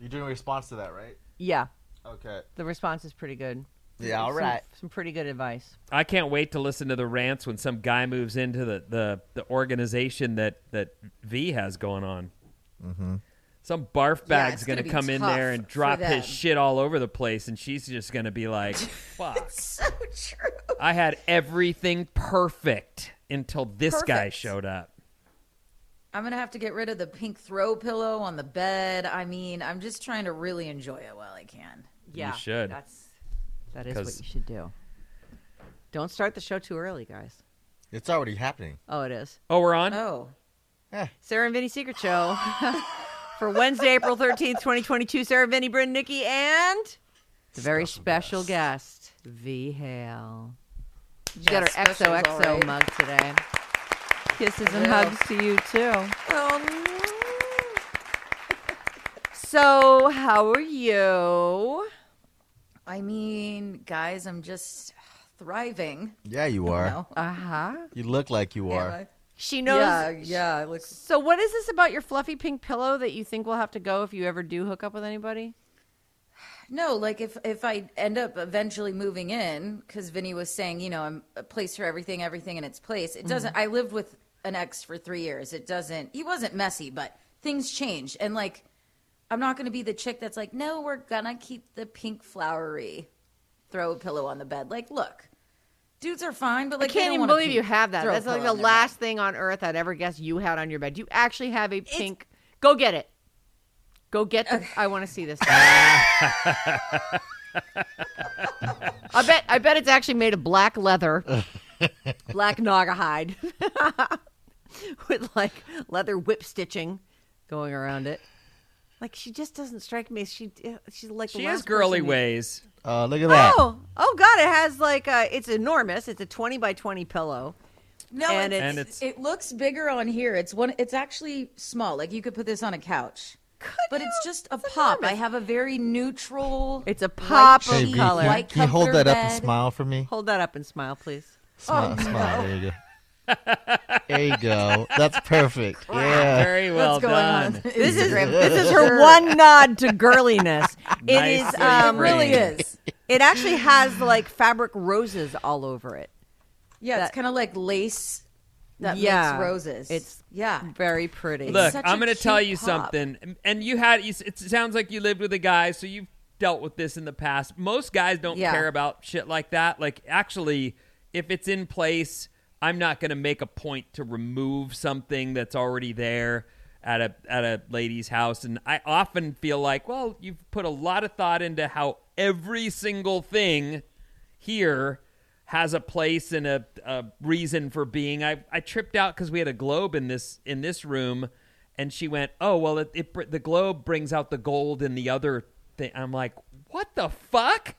You're doing a response to that, right? Yeah, Okay. the response is pretty good. Yeah, all right. Some- Some, pretty good advice. I can't wait to listen to the rants when some guy moves into the, the, the organization that, that V has going on. Mm-hmm. Some barf bag's it's gonna, gonna come in there and drop his shit all over the place, and she's just gonna be like, "Fuck! So true. I had everything perfect until this guy showed up." I'm gonna have to get rid of the pink throw pillow on the bed. I mean, I'm just trying to really enjoy it while I can. Yeah, you should. That's that is what you should do. Don't start the show too early, guys. It's already happening. Oh, it is. Oh, we're on. Oh, yeah. Sarah and Vinny Secret Show for Wednesday, April thirteenth, twenty twenty two. Sarah, Vinny, Bryn, Nikki, and the very special guest, V Hale. She's got her Yes, special's XOXO all right. mug today. Kisses and will. hugs to you too. oh So, how are you? I mean, guys, I'm just thriving. Yeah, you are. Uh huh. You look like you are. Yeah, She knows. yeah, yeah. It looks So, what is this about your fluffy pink pillow that you think will have to go if you ever do hook up with anybody? No, like if if I end up eventually moving in, because Vinny was saying, you know, I'm a place for everything, everything in its place. It doesn't. I lived with an ex for three years. It doesn't. He wasn't messy, but things change, and like, I'm not going to be the chick that's like, no, we're gonna keep the pink flowery, throw a pillow on the bed. Like, look, dudes are fine, but like, I can't even believe you have that. That's like the last bed. thing on earth I'd ever guess you had on your bed. You actually have a pink. Go get it. Go get the. I want to see this. I bet. I bet it's actually made of black leather, black Naugahyde, with like leather whip stitching going around it. Like she just doesn't strike me. She she's like She has girly person ways. Uh, look at that. Oh, oh God! It has like a. It's enormous. It's a twenty by twenty pillow. No, And it's, And it's- it looks bigger on here. It's one. It's actually small. Like you could put this on a couch. but you? it's just a It's pop. I have a very neutral. It's a pop white of Hey, sheet, V, color. can, white can you hold comforter that up and smile for me? Hold that up and smile, please. Smile, smile. There you go. There you go. That's perfect. Yeah. Very well What's going done. on? This is this is her one nod to girliness. It is Nice Um, it really green. is. It actually has like fabric roses all over it. Yeah, That- it's kind of like lace that Yeah, makes roses. it's- yeah. Very pretty. Look, such I'm a going to tell cute you pop. something. And you had, you, it sounds like you lived with a guy, so you've dealt with this in the past. Most guys don't Yeah. care about shit like that. Like, actually, if it's in place, I'm not going to make a point to remove something that's already there at a at a lady's house. And I often feel like, well, you've put a lot of thought into how every single thing here has a place and a, a reason for being. I, I tripped out because we had a globe in this in this room, and she went, "Oh well, it, it the globe brings out the gold in the other thing." I'm like, "What the fuck?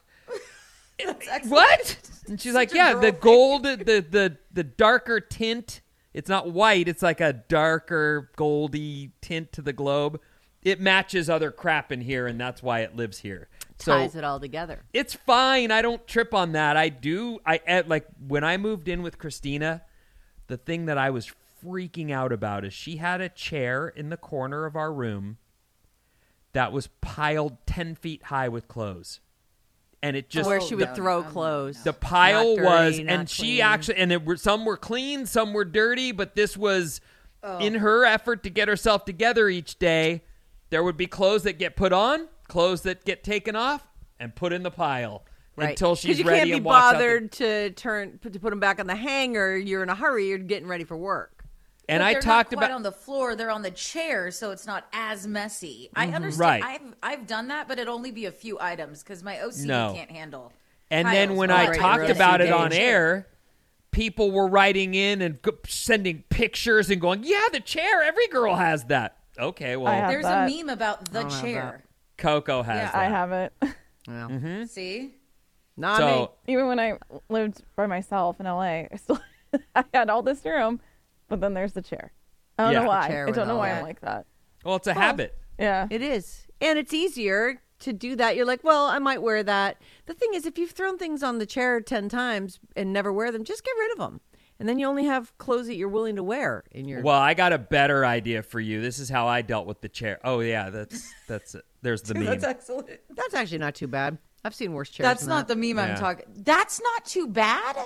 What?" And she's like, "Yeah, the gold, the the the darker tint It's not white. It's like a darker goldy tint to the globe. It matches other crap in here, and that's why it lives here. So Ties it all together. it's fine. I don't trip on that. I do. I eh, like when I moved in with Christina. The thing that I was freaking out about is she had a chair in the corner of our room that was piled ten feet high with clothes, and it just Where she would no, throw no, no, clothes. the pile Not dirty, was, not and she clean. actually, and it were some were clean, some were dirty, but this was Oh. in her effort to get herself together each day. There would be clothes that get put on, clothes that get taken off, and put in the pile Right. until she's you ready can't be and walks out the- bothered to turn to put them back on the hanger. You're in a hurry. You're getting ready for work. And But I talked not quite about on the floor; they're on the chair, so it's not as messy. I understand. Right. I've I've done that, but it only be a few items because my OCD No. can't handle. And then when I right, talked really. about it on air, people were writing in and sending pictures and going, "Yeah, the chair. Every girl has that." Okay, well, There's that. a meme about the chair. Coco has Yeah. that. I have it. Well, Mm-hmm. See, not So me. Even when I lived by myself in LA, I still I had all this room, but then there's the chair. I don't Yeah. know why. chair I with don't know all why that. I'm like that. well, it's a habit. Yeah. It is. And it's easier to do that. You're like, well, I might wear that. The thing is, if you've thrown things on the chair 10 times and never wear them, just get rid of them. And then you only have clothes that you're willing to wear in your. Well, I got a better idea for you. This is how I dealt with the chair. Oh yeah, that's that's it. There's the meme. that's excellent. That's actually not too bad. I've seen worse chairs. That's than not that. the meme Yeah. I'm talking. That's not too bad.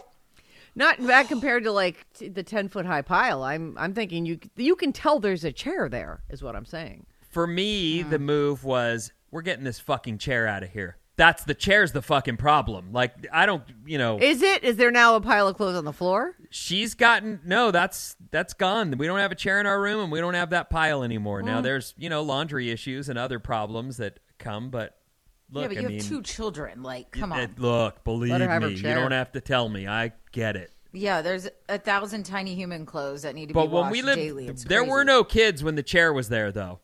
Not bad compared to like t- the 10 foot high pile. I'm I'm thinking you you can tell there's a chair there, is what I'm saying. For me, the move was we're getting this fucking chair out of here. That's the chair's the fucking problem. Like I don't, you know, Is it? Is there now a pile of clothes on the floor? she's gotten no, that's that's gone. We don't have a chair in our room and we don't have that pile anymore. Mm. Now there's, you know, laundry issues and other problems that come, but look, yeah, but I you mean, have two children. Like, come it- on. look, believe her have her me, you don't have to tell me. I get it. Yeah, there's a thousand tiny human clothes that need to But be when washed we lived, daily. It's there were no kids when the chair was there, though.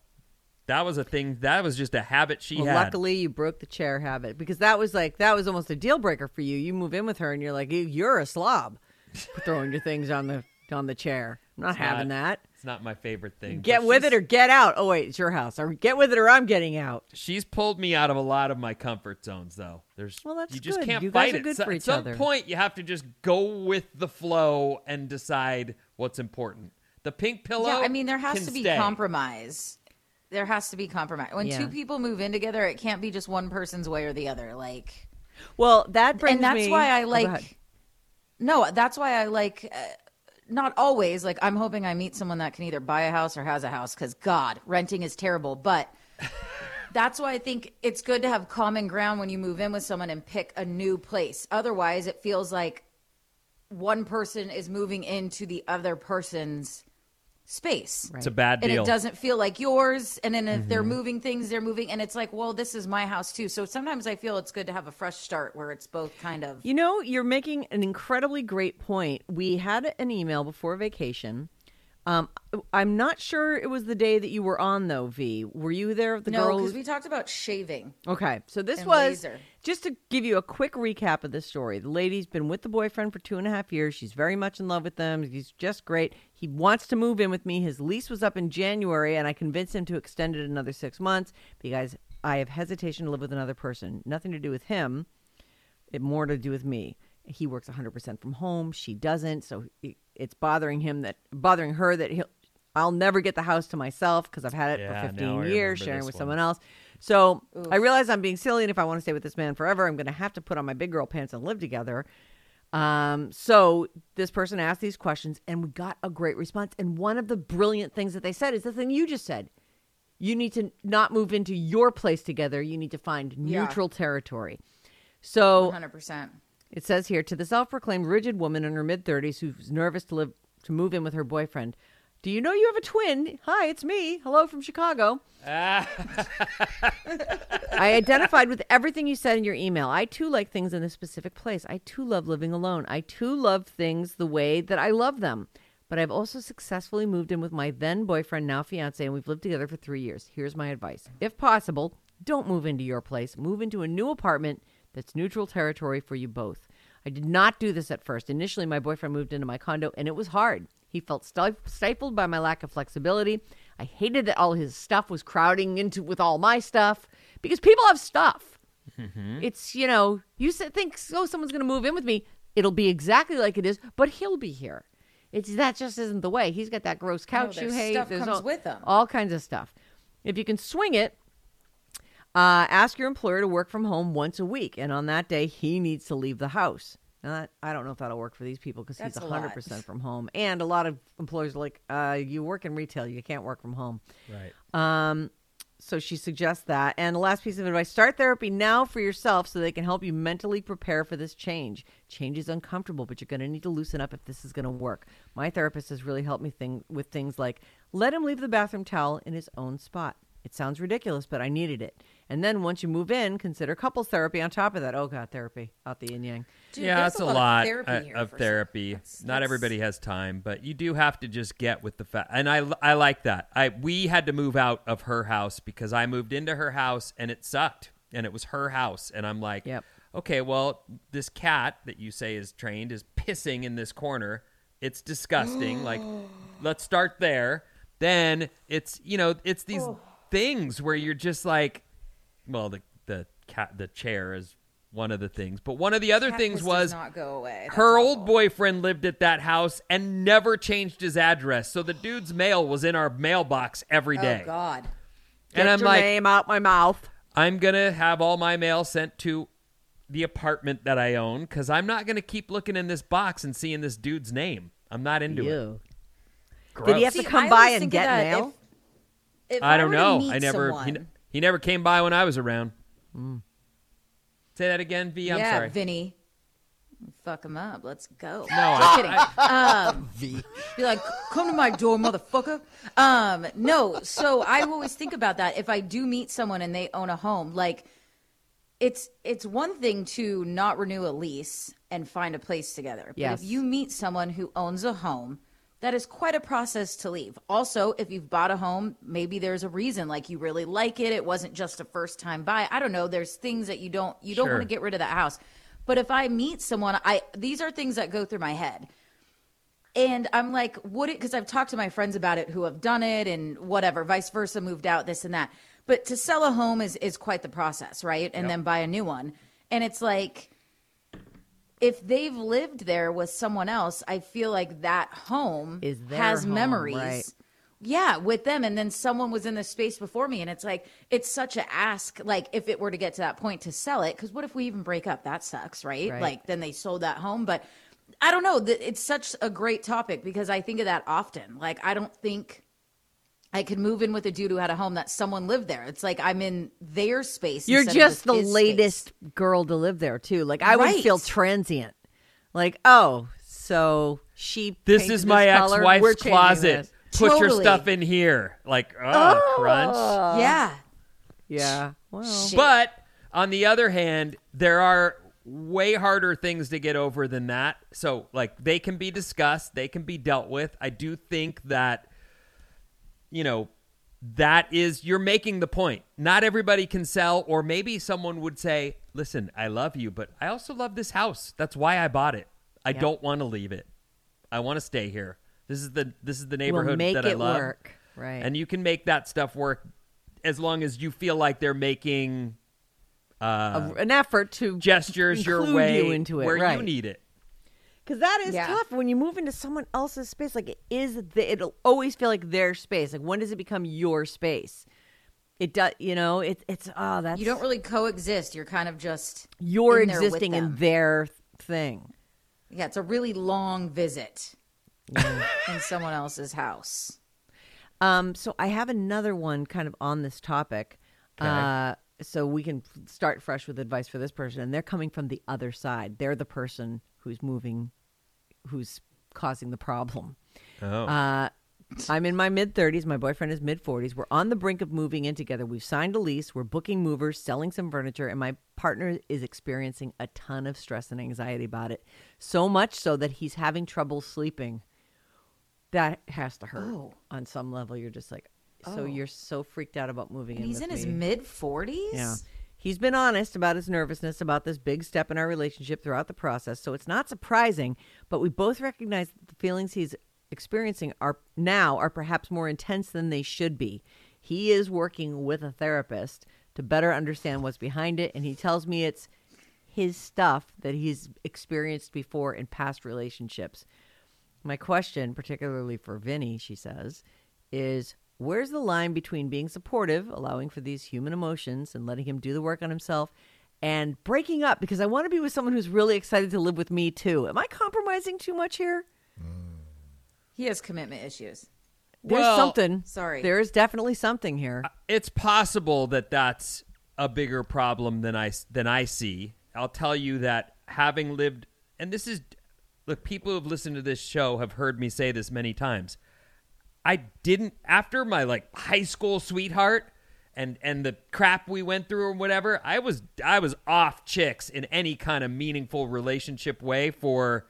That was a thing. That was just a habit she Well, had. luckily you broke the chair habit because that was like that was almost a deal breaker for you. You move in with her and you're like, "You- you're a slob, throwing your things on the on the chair. I'm not It's having not- that. It's not my favorite thing. Get with it or get out. Oh wait, it's your house. Or get with it or I'm getting out. She's pulled me out of a lot of my comfort zones, though. There's Well, that's you just good. can't You guys fight are it. good So- for at some other. point, you have to just go with the flow and decide what's important. The pink pillow. Yeah, I mean, there has to be stay. compromise. There has to be compromise. When Yeah. two people move in together, it can't be just one person's way or the other. Like, Well, that brings me and that's me- why I Oh, like. ahead. no, that's why I like. Uh, not always. Like, I'm hoping I meet someone that can either buy a house or has a house. Because God, renting is terrible. But that's why I think it's good to have common ground when you move in with someone and pick a new place. Otherwise, it feels like one person is moving into the other person's space. It's a bad deal. And it doesn't feel like yours. And then if they're mm-hmm. moving things, they're moving. And it's like, well, this is my house too. So sometimes I feel it's good to have a fresh start where it's both kind of. You know, you're making an incredibly great point. We had an email before vacation. Um, I'm not sure it was the day that you were on though. V, were you there? The no, because we talked about shaving. Okay, so this was laser. just to give you a quick recap of this story. The lady's been with the boyfriend for two and a half years. She's very much in love with them. He's just great. He wants to move in with me. His lease was up in January, and I convinced him to extend it another six months because I have hesitation to live with another person. Nothing to do with him. It more to do with me. He works 100% from home. She doesn't, so it- it's bothering him that bothering her that he'll. I'll never get the house to myself because I've had it Yeah, for 15 years, sharing with one. someone else. So I realize I'm being silly, and if I want to stay with this man forever, I'm going to have to put on my big girl pants and live together. Um, so this person asked these questions, and we got a great response. And one of the brilliant things that they said is the thing you just said. You need to not move into your place together. You need to find Yeah. neutral territory. So 100%. It says here to the self-proclaimed rigid woman in her mid-30s who's nervous to live to move in with her boyfriend. Do you know you have a twin? Hi, it's me. Hello from Chicago. Ah. I identified with everything you said in your email. I too like things in a specific place. I too love living alone. I too love things the way that I love them. But I've also successfully moved in with my then boyfriend, now fiance, and we've lived together for three years. Here's my advice. If possible, don't move into your place. Move into a new apartment that's neutral territory for you both. I did not do this at first. Initially, my boyfriend moved into my condo and it was hard. He felt stifled by my lack of flexibility. I hated that all his stuff was crowding into with all my stuff because people have stuff. Mm-hmm. It's, you know, you think, oh, someone's going to move in with me. It'll be exactly like it is, but he'll be here. It's that just isn't the way. He's got that gross couch you there's hate. stuff There's comes all, with 'em. all kinds of stuff. If you can swing it, uh, ask your employer to work from home once a week, and on that day, he needs to leave the house. Now, that, I don't know if that'll work for these people because he's That's a 100% from home. And a lot of employers are like, uh, you work in retail, you can't work from home. Right. Um, so she suggests that. And the last piece of advice start therapy now for yourself so they can help you mentally prepare for this change. Change is uncomfortable, but you're going to need to loosen up if this is going to work. My therapist has really helped me think with things like let him leave the bathroom towel in his own spot. It sounds ridiculous, but I needed it. And then once you move in, consider couples therapy on top of that. Oh, God, therapy out the yin yang. Dude, yeah, that's it's a, lot, lot of therapy, uh, of therapy. that's- Not that's- everybody has time, but you do have to just get with the fact. And I, I like that. I we had to move out of her house because I moved into her house and it sucked, and it was her house, and I'm like, Yep. okay, well, this cat that you say is trained is pissing in this corner. It's disgusting. like, let's start there. Then it's you know it's these things where you're just like, well, the the cat the chair is one of the things, but one of the other Cat things was not go away. That's her awful. old boyfriend lived at that house and never changed his address. So the dude's mail was in our mailbox every oh, day. Oh God. and Get I'm your like, name out my mouth. I'm going to have all my mail sent to the apartment that I own because I'm not going to keep looking in this box and seeing this dude's name. I'm not into it. Gross. Did he have to come I by and get mail? If, if I don't know. I never. He, someone- n- he never came by when I was around. Say that again, V. I'm yeah, sorry. Vinny. Fuck him up. Let's go. No, Just I- kidding. um, v. Be like, come to my door, motherfucker. Um, no. So I always think about that. If I do meet someone and they own a home, like it's it's one thing to not renew a lease and find a place together. But Yes. if you meet someone who owns a home, that is quite a process to leave. Also, if you've bought a home, maybe there's a reason, like you really like it. It wasn't just a first time buy. I don't know. There's things that you don't you don't Sure. want to get rid of that house. But if I meet someone, I these are things that go through my head. And I'm like, would it? Because I've talked to my friends about it who have done it and whatever, vice versa, moved out, this and that. But to sell a home is is quite the process, right? And then buy a new one, and it's like, if they've lived there with someone else, I feel like that home Is has home, memories. right. Yeah, with them, and then someone was in the space before me, and it's like it's such a ask. Like if it were to get to that point to sell it, because what if we even break up? That sucks, right? Right. Like then they sold that home, but I don't know. It's such a great topic because I think of that often. Like I don't think I could move in with a dude who had a home that someone lived there. It's like I'm in their space. You're just the his space. latest girl to live there too. Like I would feel transient. Like, oh, so she This is my color, we're ex-wife's changing closet. this. Put your stuff in here. Like, oh, crunch. Ah. Ah. Yeah. Yeah. Well, Shit. But on the other hand, there are way harder things to get over than that. So, like, they can be discussed, they can be dealt with. I do think that, you know, that is, you're making the point. Not everybody can sell, or maybe someone would say, listen, I love you, but I also love this house. That's why I bought it. I don't want to leave it. I want to stay here. This is the this is the neighborhood we'll that I love. work. Right. And you can make that stuff work as long as you feel like they're making uh, an effort to gestures your way you into it, where right. you need it. Because that is Yeah. tough when you move into someone else's space. Like it is, the, it'll always feel like their space. Like when does it become your space? It does, you know. It's it's oh, that's You don't really coexist. You're kind of just you're in existing in their thing. Yeah, it's a really long visit in someone else's house. Um, so I have another one kind of on this topic. Uh, so we can start fresh with advice for this person, and they're coming from the other side. They're the person who's moving, who's causing the problem. Oh. Uh, I'm in my mid 30s. My boyfriend is mid 40s. We're on the brink of moving in together. We've signed a lease. We're booking movers, selling some furniture, and my partner is experiencing a ton of stress and anxiety about it. So much so that he's having trouble sleeping. That has to hurt Oh. on some level. You're just like, so you're so freaked out about moving And in. he's with in his mid 40s? Yeah. He's been honest about his nervousness about this big step in our relationship throughout the process, so it's not surprising, but we both recognize that the feelings he's experiencing are now are perhaps more intense than they should be. He is working with a therapist to better understand what's behind it, and he tells me it's his stuff that he's experienced before in past relationships. My question, particularly for Vinny, she says, is where's the line between being supportive, allowing for these human emotions and letting him do the work on himself, and breaking up because I want to be with someone who's really excited to live with me too. Am I compromising too much here? Mm. He has commitment issues. There's Well, something. sorry. There is definitely something here. Uh, it's possible that that's a bigger problem than I than I see. I'll tell you that having lived, and this is, look, people who've listened to this show have heard me say this many times. I didn't after my like high school sweetheart and and the crap we went through or whatever. I was I was off chicks in any kind of meaningful relationship way for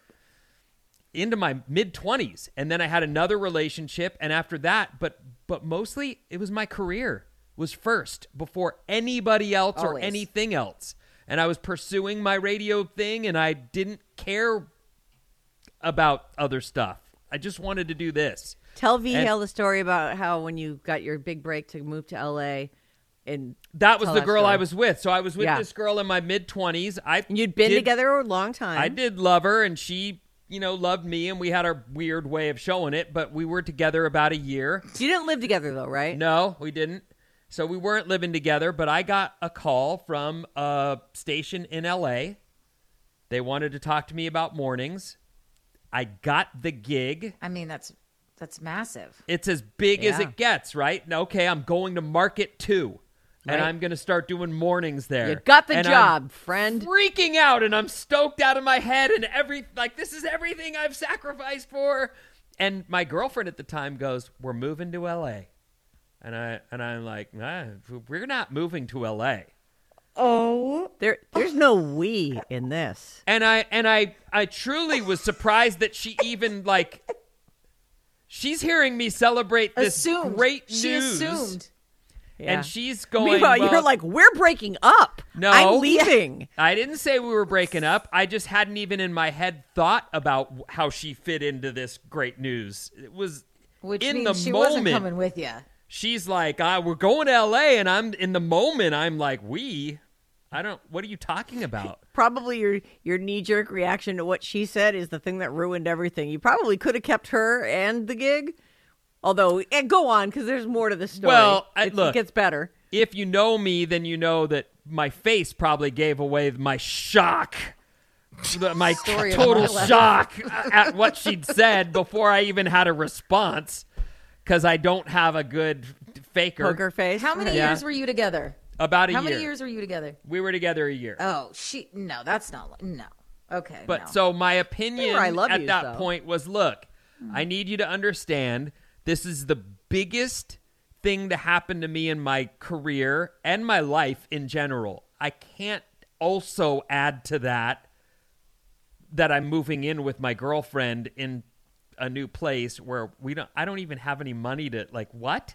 into my mid 20s and then I had another relationship and after that but but mostly it was my career was first before anybody else or anything else and I was pursuing my radio thing and I didn't care about other stuff. I just wanted to do this. Tell V And- Hale the story about how when you got your big break to move to LA and That was the that girl I was with. So I was with Yeah. this girl in my mid 20s. I You'd been did- together a long time. I did love her, and she, you know, loved me, and we had our weird way of showing it. But we were together about a year. You didn't live together though, right? No, we didn't. So we weren't living together. But I got a call from a station in L.A. They wanted to talk to me about mornings. I got the gig. I mean, that's that's massive. It's as big as it gets, right? Now, Okay, I'm going to Market Two, and I'm going to start doing mornings there. You got the And I'm job, friend. freaking out and I'm stoked out of my head and every like this is everything I've sacrificed for. And my girlfriend at the time goes, "We're moving to LA." And I and I'm like, ah, "We're not moving to LA." Oh, there, there's no we in this. And I and I I truly was surprised that she even like she's hearing me celebrate this assumed. great She news. assumed. Yeah. And she's going Meanwhile, you're like, we're breaking up. No. I'm leaving. I didn't say we were breaking up. I just hadn't even in my head thought about how she fit into this great news. It was Which in the she moment. wasn't coming with you. She's like, ah, "We're going to L.A." and I'm in the moment. I'm like, "We." I don't. What are you talking about? Probably your your knee jerk reaction to what she said is the thing that ruined everything. You probably could have kept her and the gig. Although, eh, go on because there's more to the story. Well, I- It's- look. it gets better. If you know me, then you know that my face probably gave away my shock. My Story total my shock at what she'd said before I even had a response because I don't have a good faker. Poker face. How many Yeah. years were you together? About a year. How year. many years were you together? We were together a year. Oh, she. No, that's not. No. Okay. But no. so my opinion at yous, that though. point was look, hmm. I need you to understand this is the biggest thing to happen to me in my career and my life in general. I can't also add to that that I'm moving in with my girlfriend in a new place where we don't I don't even have any money to like what?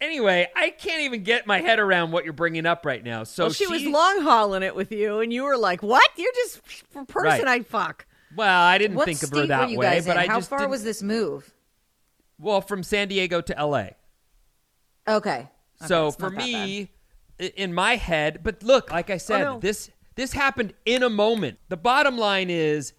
Anyway, I can't even get my head around what you're bringing up right now. So well, she, was long hauling it with you, and you were like, "What? You're just a person Right. I fuck." Well, I didn't what think of her that way, but in? I How just far didn't- was this move? well from San Diego to L.A. Okay. So for me, in my head. But look, like I oh, said, no. this this happened in a moment. The bottom line is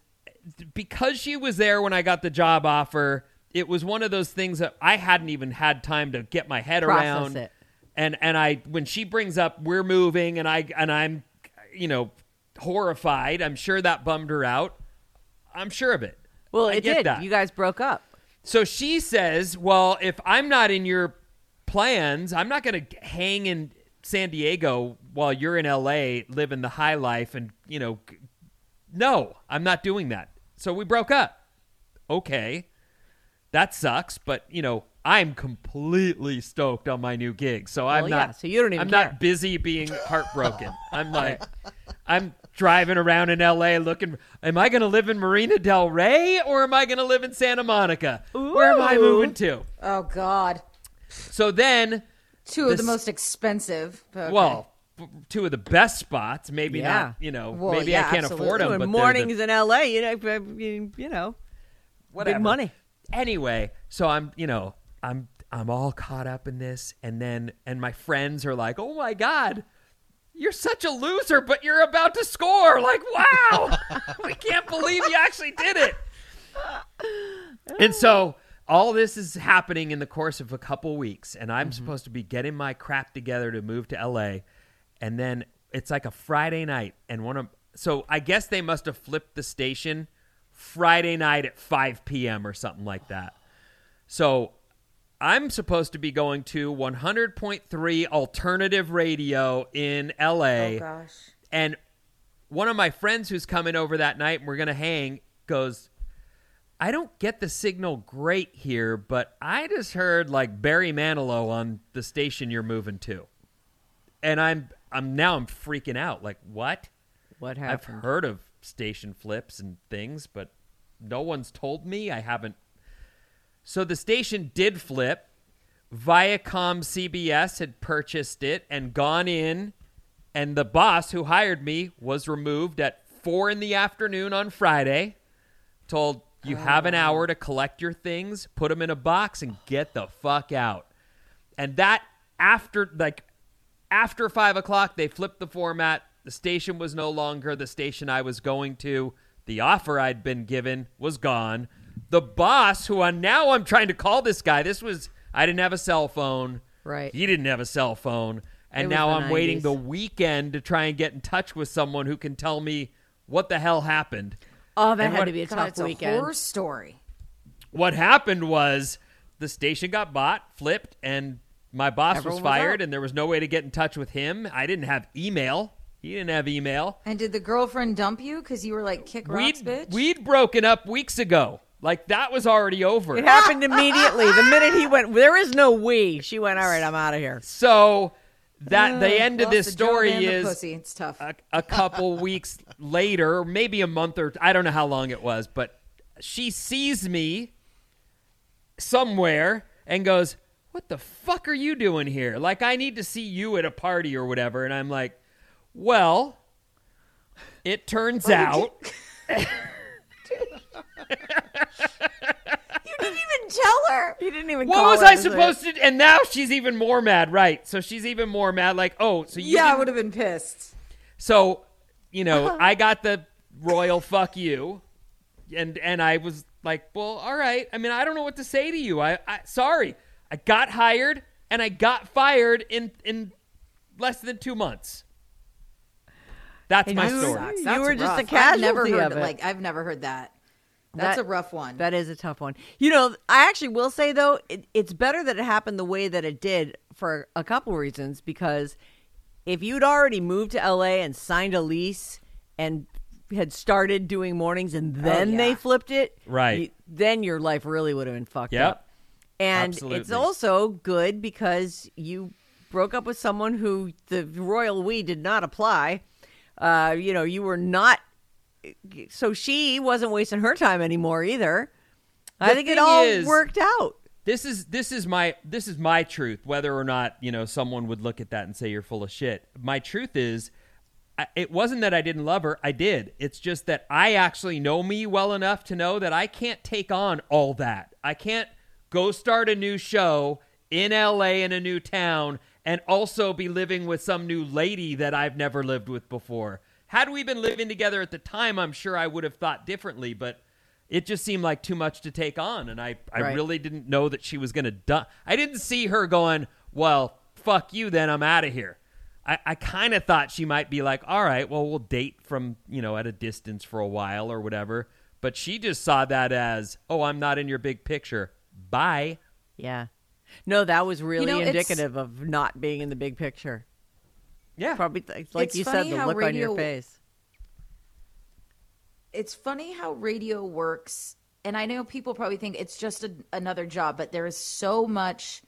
because she was there when I got the job offer, it was one of those things that I hadn't even had time to get my head Process around. it. And and I when she brings up we're moving and I and I'm you know horrified, I'm sure that bummed her out. I'm sure of it. Well, I it get did. that. You guys broke up. So she says, "Well, if I'm not in your plans, I'm not going to hang in San Diego while you're in LA living the high life and, you know, no, I'm not doing that." So we broke up. Okay. That sucks, but, you know, I'm completely stoked on my new gig. So I'm Well, not yeah, so you don't even I'm care. not busy being heartbroken. I'm like I'm driving around in LA looking am I going to live in Marina Del Rey or am I going to live in Santa Monica? Where am I moving to? Oh God, So then two of This- the most expensive. Okay. well, two of the best spots, maybe Yeah. not, you know, Well, maybe yeah, I can't absolutely. afford them, but they're the- mornings in LA, you know, you know, whatever. big money. Anyway, so I'm, you know, I'm I'm all caught up in this and then and my friends are like, "Oh my god, you're such a loser, but you're about to score." Like, "Wow. we can't believe you actually did it." And so all this is happening in the course of a couple weeks and I'm mm-hmm. supposed to be getting my crap together to move to LA and then it's like a Friday night and one of so I guess they must have flipped the station Friday night at 5 p.m. or something like that. So I'm supposed to be going to 100.3 alternative radio in LA. oh gosh. And one of my friends who's coming over that night and we're going to hang goes, I don't get the signal great here, but I just heard like Barry Manilow on the station you're moving to. And I'm I'm now I'm freaking out. Like, what? What happened? I've heard of station flips and things, but no one's told me. I haven't. So the station did flip. Viacom CBS had purchased it and gone in, and the boss who hired me was removed at four in the afternoon on Friday. Told you have an hour to collect your things, put them in a box, and get the fuck out. And that after like after five o'clock, they flipped the format. The station was no longer the station I was going to. The offer I'd been given was gone. The boss, who I now I'm trying to call this guy. This was I didn't have a cell phone. Right. He didn't have a cell phone. And now I'm waiting the weekend to try and get in touch with someone who can tell me what the hell happened. Oh, that And had what- to be a God, tough it's a weekend. horror story. what happened was the station got bought, flipped, and my boss Everyone was was fired, out. and there was no way to get in touch with him. I didn't have email. He didn't have email. And did the girlfriend dump you because you were like kick rocks, We'd, bitch? we'd broken up weeks ago. Like that was already over. It happened immediately. The minute he went, there is no we. She went, all right, I'm out of here. So that the end of this story is. It's tough. a, a couple weeks later, maybe a month or I don't know how long it was, but she sees me somewhere and goes, "What the fuck are you doing here? Like I need to see you at a party or whatever." And I'm like, "Well, it turns out you didn't even tell her. He didn't even what call was her I to say- supposed to?" And now she's even more mad, right? So she's even more mad. Like, "Oh, so you Yeah, I didn't- would have been pissed. So, you know, uh-huh. I got the royal fuck you, and and I was like, well, all right. I mean, I don't know what to say to you. I, I sorry, I got hired and I got fired in in less than two months. That's And my story. Sucks. You That's were just a rough. I've never casualty heard of it. like I've never heard that. That's That- a rough one. That is a tough one. You know, I actually will say though, it, it's better that it happened the way that it did for a couple reasons. Because if you'd already moved to LA and signed a lease and had started doing mornings and oh, then they yeah. flipped it, Right. you- then your life really would have been fucked Yep. up. And it's also good because you broke up with someone who the royal we did not apply. Uh, you know, you were not so she wasn't wasting her time anymore either. I think it all is- worked out. this is this is my this is my truth whether or not you know someone would look at that and say you're full of shit my truth is I- it wasn't that i didn't love her i did it's just that i actually know me well enough to know that i can't take on all that i can't go start a new show in la in a new town and also be living with some new lady that I've never lived with before. Had we been living together at the time, I'm sure I would have thought differently, but it just seemed like too much to take on. And I, I Right. really didn't know that she was going to die. I didn't see her going, well, fuck you, then I'm out of here. I, I kind of thought she might be like, all right, well, we'll date from, you know, at a distance for a while or whatever. But she just saw that as, oh, I'm not in your big picture. Bye. Yeah. No, that was really know, indicative of not being in the big picture. Yeah. Probably like It's you said, the look on your face. it's funny how radio works and i know people probably think it's just a, another job but there is so much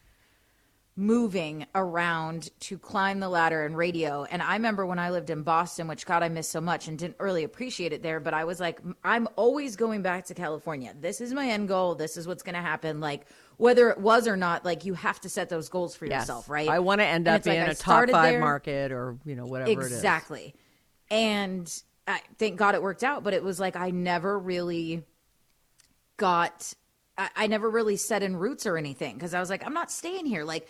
moving around to climb the ladder in radio and i remember when i lived in boston which god i miss so much and didn't really appreciate it there but i was like i'm always going back to california this is my end goal this is what's going to happen like whether it was or not like you have to set those goals for Yes. yourself right? I want to end And up like in I a top five there- market or you know whatever it is. exactly. And I, thank god it worked out but it was like i never really got i, I never really set in roots or anything because i was like i'm not staying here. Like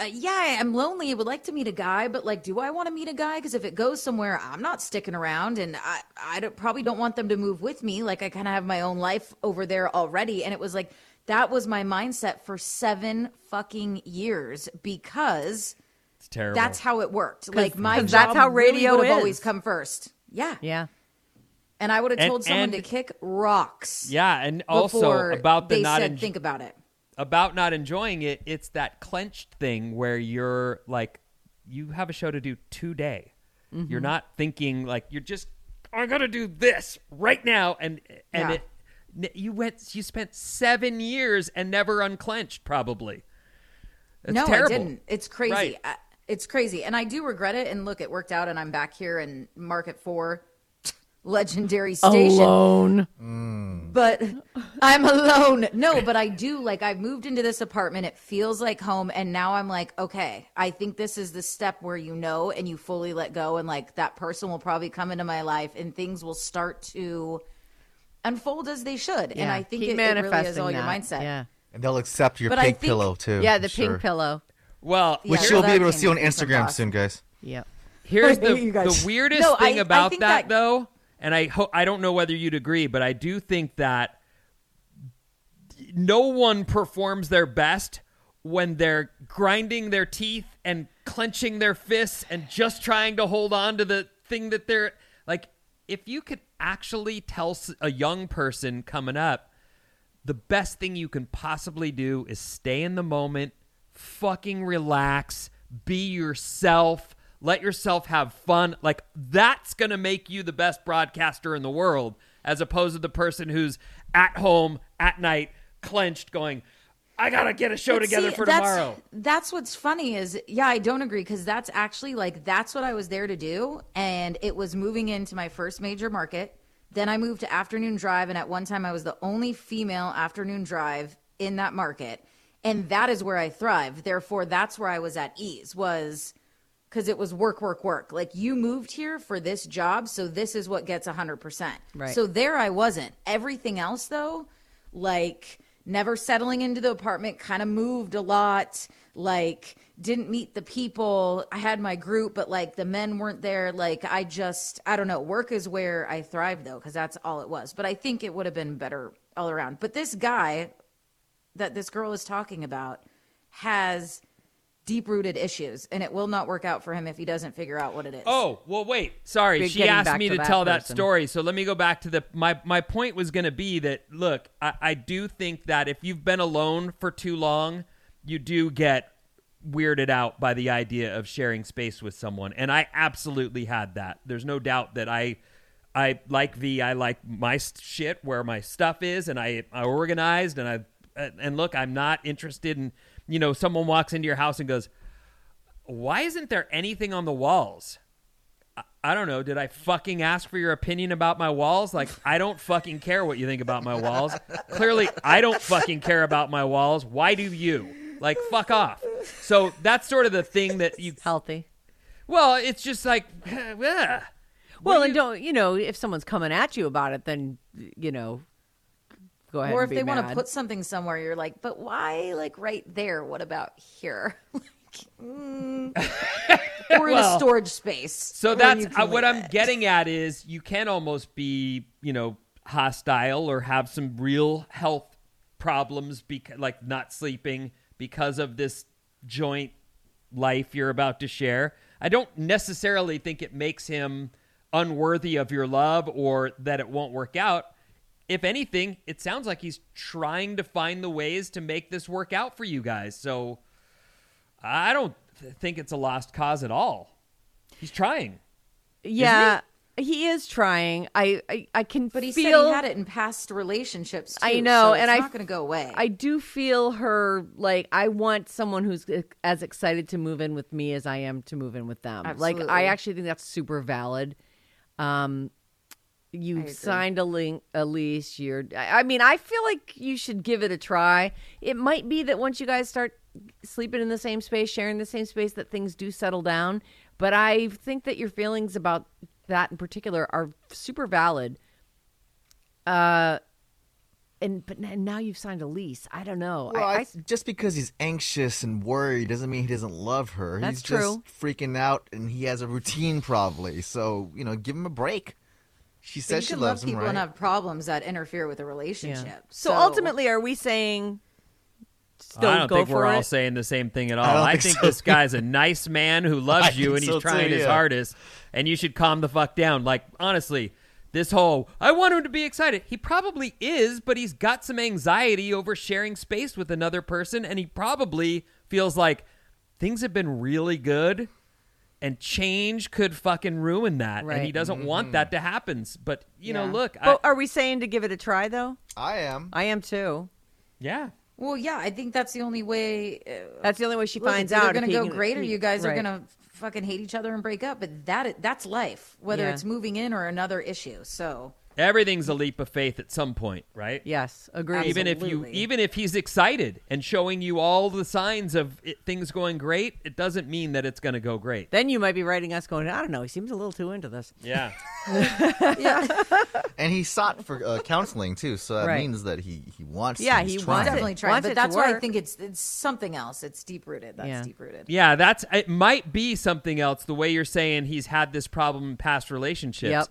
uh, yeah i'm lonely. I would like to meet a guy but like do i want to meet a guy? Because if it goes somewhere i'm not sticking around and i, I don't, probably don't want them to move with me. Like i kind of have my own life over there already. And it was like that was my mindset for seven fucking years because It's terrible. that's how it worked. Like my job that's how radio would have always come first. Yeah. Yeah. And I would have And- told someone to kick rocks. Yeah, and also about the they not said en- think about it. about not enjoying it, it's that clenched thing where you're like, you have a show to do today. You're Mhm. not thinking like you're just, I gotta do this right now, and and Yeah. it, n- you went, you spent seven years and never unclenched, probably. That's no, terrible. I didn't. It's crazy. Right. I, it's crazy, and I do regret it. And look, it worked out, and I'm back here in Market Four, legendary station. Alone. Mm. but I'm alone. No, but I do like I've moved into this apartment. It feels like home and now I'm like, okay, I think this is the step where you know and you fully let go and like that person will probably come into my life and things will start to unfold as they should. and I think keep it, it really is manifesting all your mindset. Yeah. And they'll accept your But pink think- pillow too. Yeah, I'm the sure. pink pillow. Well, Which Yeah, you'll be able to see on Instagram soon, guys. Yep. Here's the, the weirdest No, thing I- I about think that, that- though, and I ho- I don't know whether you'd agree, but I do think that no one performs their best when they're grinding their teeth and clenching their fists and just trying to hold on to the thing that they're like. If you could actually tell a young person coming up, the best thing you can possibly do is stay in the moment, fucking relax, be yourself, let yourself have fun. Like that's going to make you the best broadcaster in the world as opposed to the person who's at home at night clenched going, I got to get a show But together see, for that's, tomorrow. That's what's funny is, yeah, I don't agree because that's actually like that's what I was there to do, and it was moving into my first major market. Then I moved to afternoon drive, and at one time I was the only female afternoon drive in that market, and that is where I thrive. Therefore, that's where I was at ease was because it was work, work, work. Like you moved here for this job, so this is what gets a hundred percent. Right. So there I wasn't. Everything else though, like never settling into the apartment, kind of moved a lot, like didn't meet the people. I had my group, but like the men weren't there. Like I just, I don't know. Work is where I thrive though, because that's all it was. But I think it would have been better all around. But this guy that this girl is talking about has deep rooted issues, and it will not work out for him if he doesn't figure out what it is. Oh, well wait. Sorry, Be she asked me to to, that tell that story. So let me go back to the my my point was going to be that look, I, I do think that if you've been alone for too long, you do get weirded out by the idea of sharing space with someone. And I absolutely had that. There's no doubt that I I like V. I like my shit where my stuff is, and I I organized, and I and look, I'm not interested in you know someone walks into your house and goes, why isn't there anything on the walls? I- I don't know. Did I fucking ask for your opinion about my walls? Like, I don't fucking care what you think about my walls. Clearly, I don't fucking care about my walls. Why do you? Like, fuck off. So that's sort of the thing that you. Healthy. Well, it's just like, ugh. Well, and don't you know if someone's coming at you about it, then you know, go ahead. or if they want to put something somewhere, you're like, but why, like right there? What about here? like, mm, or in a storage space. So that's uh, what I'm it. getting at is you can almost be, you know, hostile or have some real health problems because like not sleeping because of this joint life you're about to share. I don't necessarily think it makes him unworthy of your love or that it won't work out. If anything, it sounds like he's trying to find the ways to make this work out for you guys. So I don't th- think it's a lost cause at all. He's trying. Yeah, he? is trying. I I, I can But he feel said he had it in past relationships. Too, I know, so and it's I not going to go away. I do feel her like I want someone who's e- as excited to move in with me as I am to move in with them. Like I actually think that's super valid. Um, I you signed a link, a lease. You're. I mean, I feel like you should give it a try. It might be that once you guys start sleeping in the same space, sharing the same space, that things do settle down. But I think that your feelings about that in particular are super valid. Uh, and but now you've signed a lease. I don't know. Well, I, I, I, just because he's anxious and worried doesn't mean he doesn't love her. That's he's true. just freaking out, and he has a routine probably. So you know, give him a break. She But says you she can loves love him, people right? and have problems that interfere with a relationship. yeah. So, So, ultimately, are we saying? Still I don't go think for we're it? all saying the same thing at all. I I, think, think so. this guy's a nice man who loves you and he's so, trying too, his yeah. hardest, and you should calm the fuck down. Like honestly, this whole I want him to be excited. He probably is, but he's got some anxiety over sharing space with another person, and he probably feels like things have been really good. And change could fucking ruin that, and he doesn't want that to happen. But you know, Yeah. look, I, are we saying to give it a try though? I am. I am too. yeah, Well, yeah, I think that's the only way. Uh, That's the only way she look, finds out either out. going to go can- great, or you guys are going to fucking hate each other and break up. But that that's life, whether Yeah. it's moving in or another issue. So everything's a leap of faith at some point, right? Yes, agree. even if you even if he's excited and showing you all the signs of it, things going great it doesn't mean that it's going to go great then you might be writing us going. I don't know. He seems a little too into this. yeah yeah. And he sought for uh, counseling too, so that Right. means that he he wants. to. Yeah, He's he trying. wants definitely try. Wants it But to that's why I work. think it's it's something else. It's deep rooted. That's Yeah. deep rooted. yeah that's it might be something else the way you're saying he's had this problem in past relationships Yep.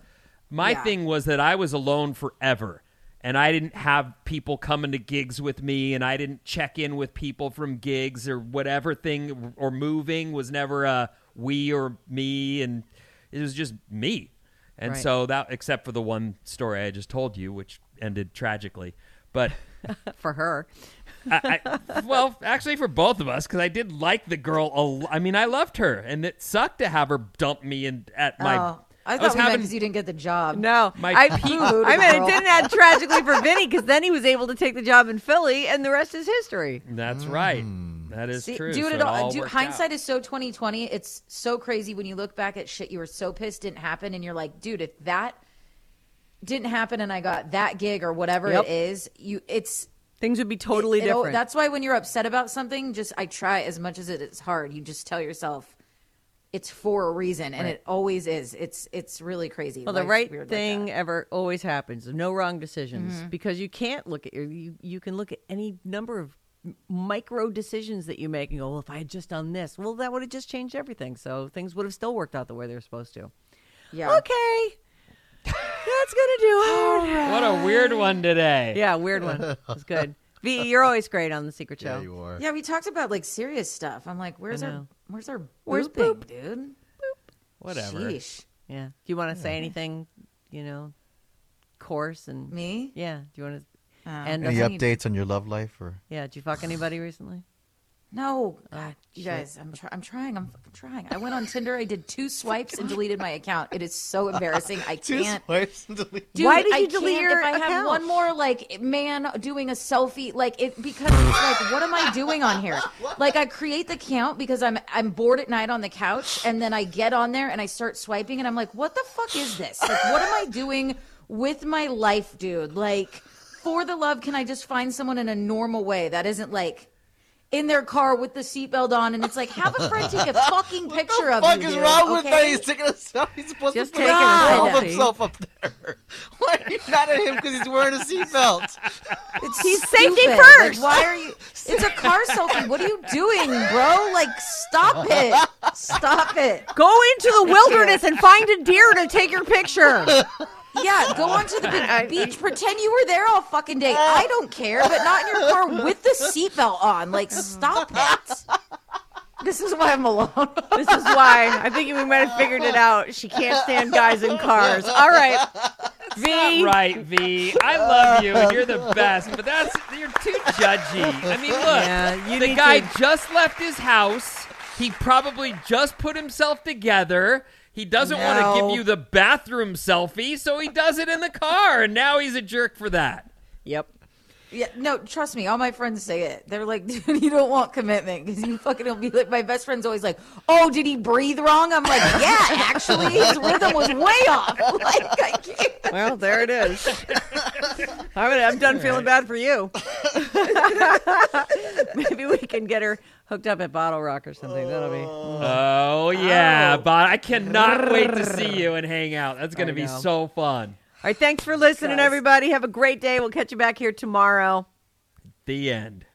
My Yeah. thing was that i was alone forever and i didn't have people coming to gigs with me and i didn't check in with people from gigs or whatever thing or moving was never a we or me and it was just me and Right. so that except for the one story i just told you which ended tragically but For her, I, I, well, actually, for both of us, because I did like the girl. A, I mean, I loved her, and it sucked to have her dump me in at my. oh, I was thought we meant having because you didn't get the job. no. My I, peak- I mean, it didn't end tragically for Vinny because then he was able to take the job in Philly, and the rest is history. That's right. Mm. That is See, true. dude, so it all, dude, hindsight out. is so 2020. It's so crazy when you look back at shit you were so pissed didn't happen, and you're like, dude, if that didn't happen and I got that gig or whatever Yep. it is, you it's Things would be totally it- it different. That's why when you're upset about something, just I try as much as it is hard. You just tell yourself it's for a reason, and Right. it always is. It's it's really crazy. well, the Life's right weird like thing ever always happens. No wrong decisions Mm-hmm. because you can't look at your. You you can look at any number of micro decisions that you make and go, well, if I had just done this, well, that would have just changed everything. So things would have still worked out the way they were supposed to. yeah. Okay. That's gonna do it. What a weird one today. Yeah, weird one. It's good. V, you're always great on the Secret Show. Yeah, you are. Yeah, we talked about like serious stuff. I'm like, where's our know. Where's our Where's booping, dude? Boop. Whatever. Sheesh. Yeah. Do you want to say anything? You know, coarse and Me? yeah. Do you want to? Uh, and Any I need- updates on your love life or? yeah. Did you fuck anybody recently? No, God, you shit. guys, I'm try- I'm trying. I'm fucking trying. I went on Tinder. I did two swipes and deleted my account. It is so embarrassing. I can't. Dude, Why did I you delete can't- your If I have account? one more like man doing a selfie, like it because it's like, what am I doing on here? Like I create the count because I'm I'm bored at night on the couch, and then I get on there and I start swiping, and I'm like, what the fuck is this? Like, what am I doing with my life, dude? Like, for the love, can I just find someone in a normal way that isn't like in their car with the seatbelt on, and it's like, have a friend take a fucking picture of What you. is dude, wrong with that? He's taking a selfie. He's supposed Just to put taking a a himself up there. Why are you mad at him because he's wearing a seatbelt? It's He's safety first. Like, why are you? It's a car selfie. What are you doing, bro? Like, stop it. Stop it. Go into the wilderness and find a deer to take your picture. Yeah, go onto the big beach. Pretend you were there all fucking day. Uh, I don't care, but not in your car with the seatbelt on. Like, stop it. This is why I'm alone. This is why I think we might have figured it out. She can't stand guys in cars. All right, V. Right, V. I love you, and you're the best. But that's you're too judgy. I mean, look, Yeah, you the guy to- just left his house. He probably just put himself together. He doesn't want to give you the bathroom selfie, so he does it in the car, and now he's a jerk for that. Yep. Yeah, no, trust me. All my friends say it. They're like, dude, you don't want commitment because you fucking don't be like. My best friend's always like, oh, did he breathe wrong? I'm like, yeah, actually, his rhythm was way off. Like, I can't. Well, there it is. I'm, gonna, I'm done feeling bad for you. Maybe we can get her hooked up at BottleRock or something. That'll be. Oh, oh yeah, Oh. but I cannot wait to see you and hang out. That's going to be know. so fun. All right, thanks for listening, Guys. everybody. Have a great day. We'll catch you back here tomorrow. The end.